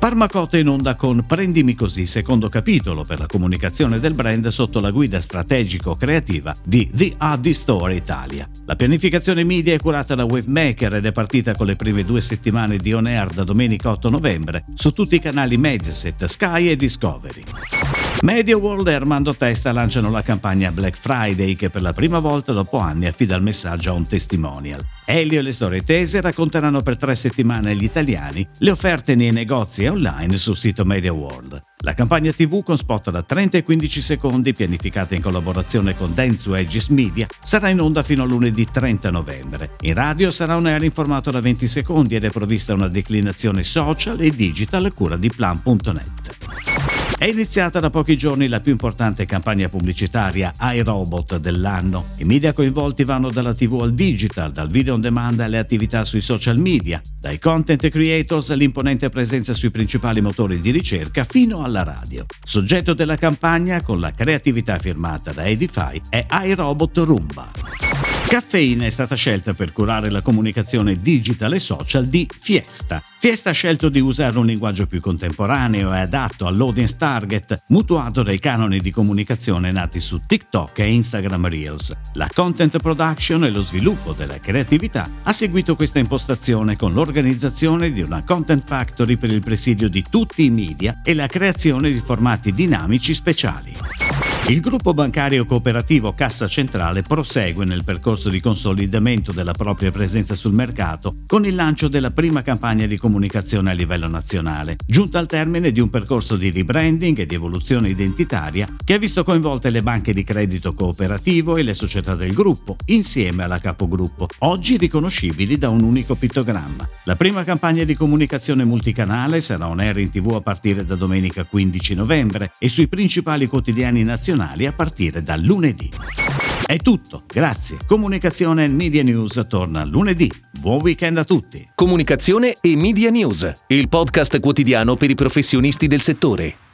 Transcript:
Parmacotta in onda con Prendimi così, secondo capitolo per la comunicazione del brand sotto la guida strategico-creativa di The Addy Store Italia. La pianificazione media è curata da Wavemaker ed è partita con le prime due settimane di On Air da domenica 8 novembre su tutti i canali Mediaset, Sky e Discovery. Media World e Armando Testa lanciano la campagna Black Friday che per la prima volta dopo anni affida il messaggio a un testimonial. Elio e le storie tese racconteranno per tre settimane agli italiani le offerte nei negozi e online sul sito Media World. La campagna TV con spot da 30 e 15 secondi pianificata in collaborazione con Dentsu Edges Media sarà in onda fino a lunedì 30 novembre. In radio sarà un air informato da 20 secondi ed è provvista una declinazione social e digital a cura di plan.net. È iniziata da pochi giorni la più importante campagna pubblicitaria iRobot dell'anno. I media coinvolti vanno dalla TV al digital, dal video on demand alle attività sui social media, dai content creators all'imponente presenza sui principali motori di ricerca fino alla radio. Soggetto della campagna, con la creatività firmata da Edify, è iRobot Roomba. Caffeina è stata scelta per curare la comunicazione digital e social di Fiesta. Fiesta ha scelto di usare un linguaggio più contemporaneo e adatto all'audience target, mutuato dai canoni di comunicazione nati su TikTok e Instagram Reels. La content production e lo sviluppo della creatività ha seguito questa impostazione con l'organizzazione di una content factory per il presidio di tutti i media e la creazione di formati dinamici speciali. Il gruppo bancario cooperativo Cassa Centrale prosegue nel percorso di consolidamento della propria presenza sul mercato con il lancio della prima campagna di comunicazione a livello nazionale, giunta al termine di un percorso di rebranding e di evoluzione identitaria che ha visto coinvolte le banche di credito cooperativo e le società del gruppo, insieme alla capogruppo, oggi riconoscibili da un unico pittogramma. La prima campagna di comunicazione multicanale sarà on air in tv a partire da domenica 15 novembre e sui principali quotidiani nazionali nazionali a partire da lunedì. È tutto, grazie. Comunicazione e Media News torna lunedì. Buon weekend a tutti. Comunicazione e Media News, il podcast quotidiano per i professionisti del settore.